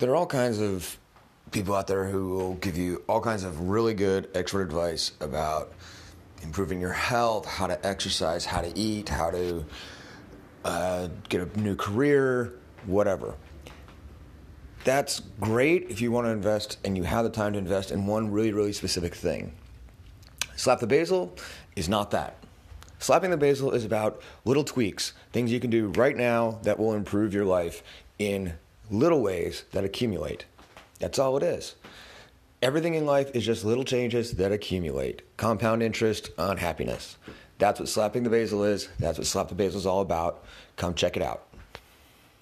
there are all kinds of people out there who will give you all kinds of really good expert advice about improving your health, how to exercise, how to eat, how to uh, get a new career, whatever. That's great if you want to invest and you have the time to invest in one really, really specific thing. Slap the basil is not that. Slapping the basil is about little tweaks, things you can do right now that will improve your life in little ways that accumulate. That's all it is. Everything in life is just little changes that accumulate. Compound interest on happiness. That's what slapping the basil is. That's what slap the basil is all about. Come check it out.